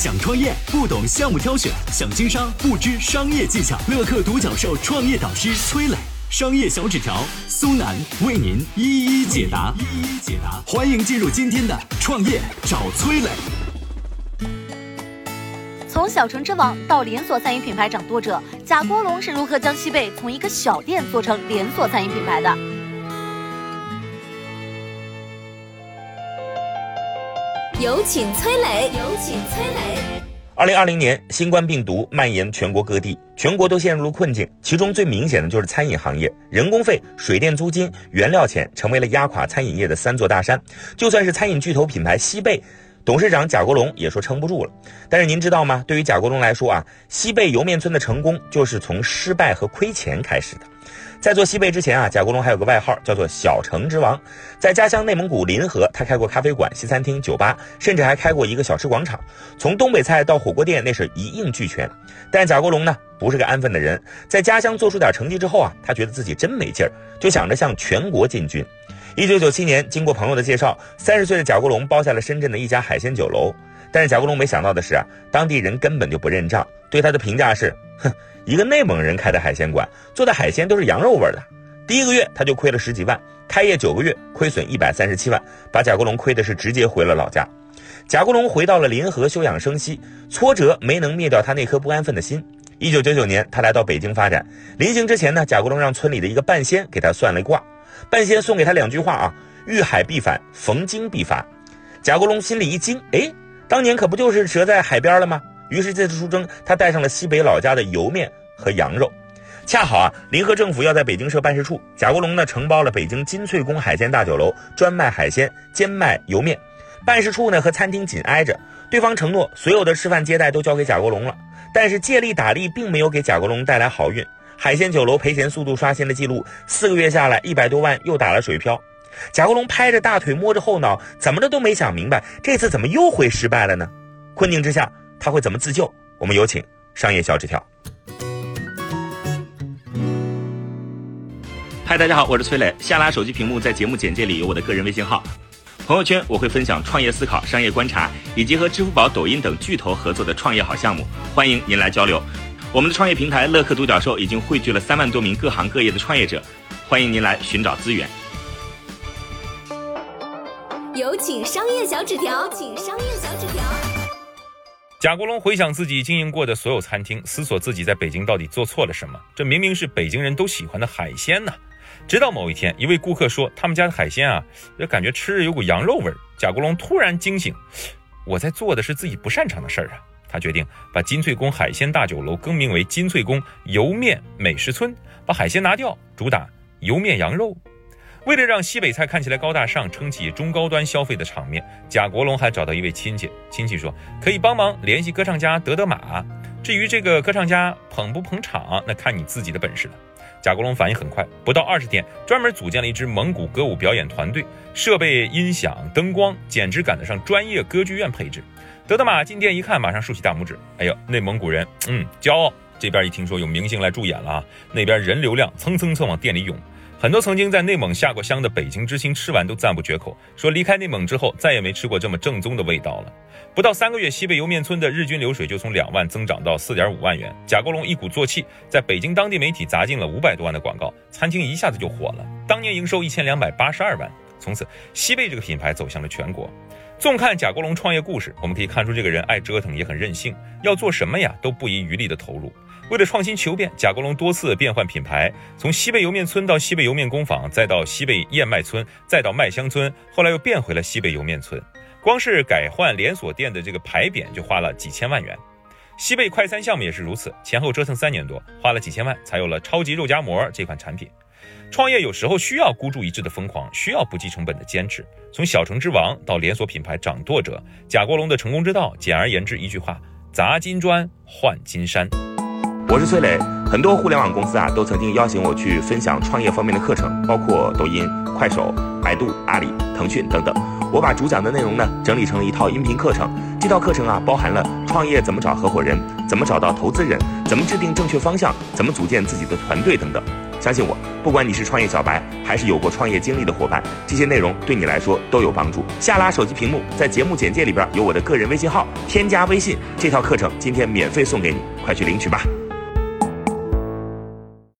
想创业不懂项目挑选，想经商不知商业技巧。乐客独角兽创业导师崔磊，商业小纸条苏南为您一一解答。一一解答，欢迎进入今天的创业找崔磊。从小城之王到连锁餐饮品牌掌舵者，贾国龙是如何将西贝从一个小店做成连锁餐饮品牌的？有请崔磊，有请崔磊。二零二零年，新冠病毒蔓延全国各地，全国都陷入了困境。其中最明显的就是餐饮行业，人工费、水电租金、原料钱成为了压垮餐饮业的三座大山。就算是餐饮巨头品牌西贝。董事长贾国龙也说撑不住了，但是您知道吗？对于贾国龙来说啊，西贝莜面村的成功就是从失败和亏钱开始的。在做西贝之前啊，贾国龙还有个外号叫做“小城之王”。在家乡内蒙古临河，他开过咖啡馆、西餐厅、酒吧，甚至还开过一个小吃广场。从东北菜到火锅店，那是一应俱全。但贾国龙呢，不是个安分的人，在家乡做出点成绩之后啊，他觉得自己真没劲儿，就想着向全国进军。一九九七年，经过朋友的介绍，三十岁的贾国龙包下了深圳的一家海鲜酒楼。但是贾国龙没想到的是啊，当地人根本就不认账，对他的评价是：哼，一个内蒙人开的海鲜馆，做的海鲜都是羊肉味的。第一个月他就亏了十几万，开业九个月亏损一百三十七万，把贾国龙亏的是直接回了老家。贾国龙回到了临河休养生息，挫折没能灭掉他那颗不安分的心。一九九九年，他来到北京发展，临行之前呢，贾国龙让村里的一个半仙给他算了卦。半仙送给他两句话啊：遇海必反，逢鲸必发。贾国龙心里一惊，哎，当年可不就是折在海边了吗？于是这次出征，他带上了西北老家的油面和羊肉。恰好啊，临河政府要在北京设办事处，贾国龙呢承包了北京金翠宫海鲜大酒楼，专卖海鲜，兼卖油面。办事处呢和餐厅紧挨着，对方承诺所有的吃饭接待都交给贾国龙了。但是借力打力并没有给贾国龙带来好运。海鲜酒楼赔钱速度刷新了记录，四个月下来一百多万又打了水漂。贾国龙拍着大腿摸着后脑，怎么着都没想明白，这次怎么又会失败了呢？困境之下他会怎么自救？我们有请商业小纸条。嗨，大家好，我是崔磊。下拉手机屏幕，在节目简介里有我的个人微信号。朋友圈我会分享创业思考、商业观察，以及和支付宝、抖音等巨头合作的创业好项目，欢迎您来交流。我们的创业平台乐客独角兽已经汇聚了三万多名各行各业的创业者，欢迎您来寻找资源。有请商业小纸条，请商业小纸条。贾国龙回想自己经营过的所有餐厅，思索自己在北京到底做错了什么。这明明是北京人都喜欢的海鲜呐！直到某一天，一位顾客说他们家的海鲜啊，就感觉吃着有股羊肉味儿。贾国龙突然惊醒，我在做的是自己不擅长的事儿啊！他决定把金翠宫海鲜大酒楼更名为金翠宫油面美食村，把海鲜拿掉，主打油面羊肉。为了让西北菜看起来高大上，撑起中高端消费的场面，贾国龙还找到一位亲戚，亲戚说可以帮忙联系歌唱家德德玛。至于这个歌唱家捧不捧场，那看你自己的本事了。贾国龙反应很快，不到二十天，专门组建了一支蒙古歌舞表演团队，设备、音响、灯光，简直赶得上专业歌剧院配置。德德玛进店一看，马上竖起大拇指。哎呦，内蒙古人，嗯，骄傲。这边一听说有明星来助演了啊，那边人流量蹭蹭蹭往店里涌。很多曾经在内蒙下过乡的北京知青吃完都赞不绝口，说离开内蒙之后再也没吃过这么正宗的味道了。不到三个月，西北莜面村的日均流水就从两万增长到四点五万元。贾国龙一鼓作气，在北京当地媒体砸进了五百多万的广告，餐厅一下子就火了，当年营收一千两百八十二万。从此，西贝这个品牌走向了全国。纵看贾国龙创业故事，我们可以看出这个人爱折腾，也很任性，要做什么呀都不遗余力的投入。为了创新求变，贾国龙多次变换品牌，从西贝莜面村到西贝莜面工坊，再到西贝燕麦村，再到麦香村，后来又变回了西贝莜面村。光是改换连锁店的这个牌匾就花了几千万元。西贝快餐项目也是如此，前后折腾三年多，花了几千万才有了超级肉夹馍这款产品。创业有时候需要孤注一掷的疯狂，需要不计成本的坚持。从小城之王到连锁品牌掌舵者，贾国龙的成功之道，简而言之一句话：砸金砖换金山。我是崔磊，很多互联网公司啊都曾经邀请我去分享创业方面的课程，包括抖音、快手、百度、阿里、腾讯等等。我把主讲的内容呢整理成了一套音频课程，这套课程啊包含了创业怎么找合伙人、怎么找到投资人、怎么制定正确方向、怎么组建自己的团队等等。相信我，不管你是创业小白，还是有过创业经历的伙伴，这些内容对你来说都有帮助。下拉手机屏幕，在节目简介里边有我的个人微信号，添加微信，这套课程今天免费送给你，快去领取吧。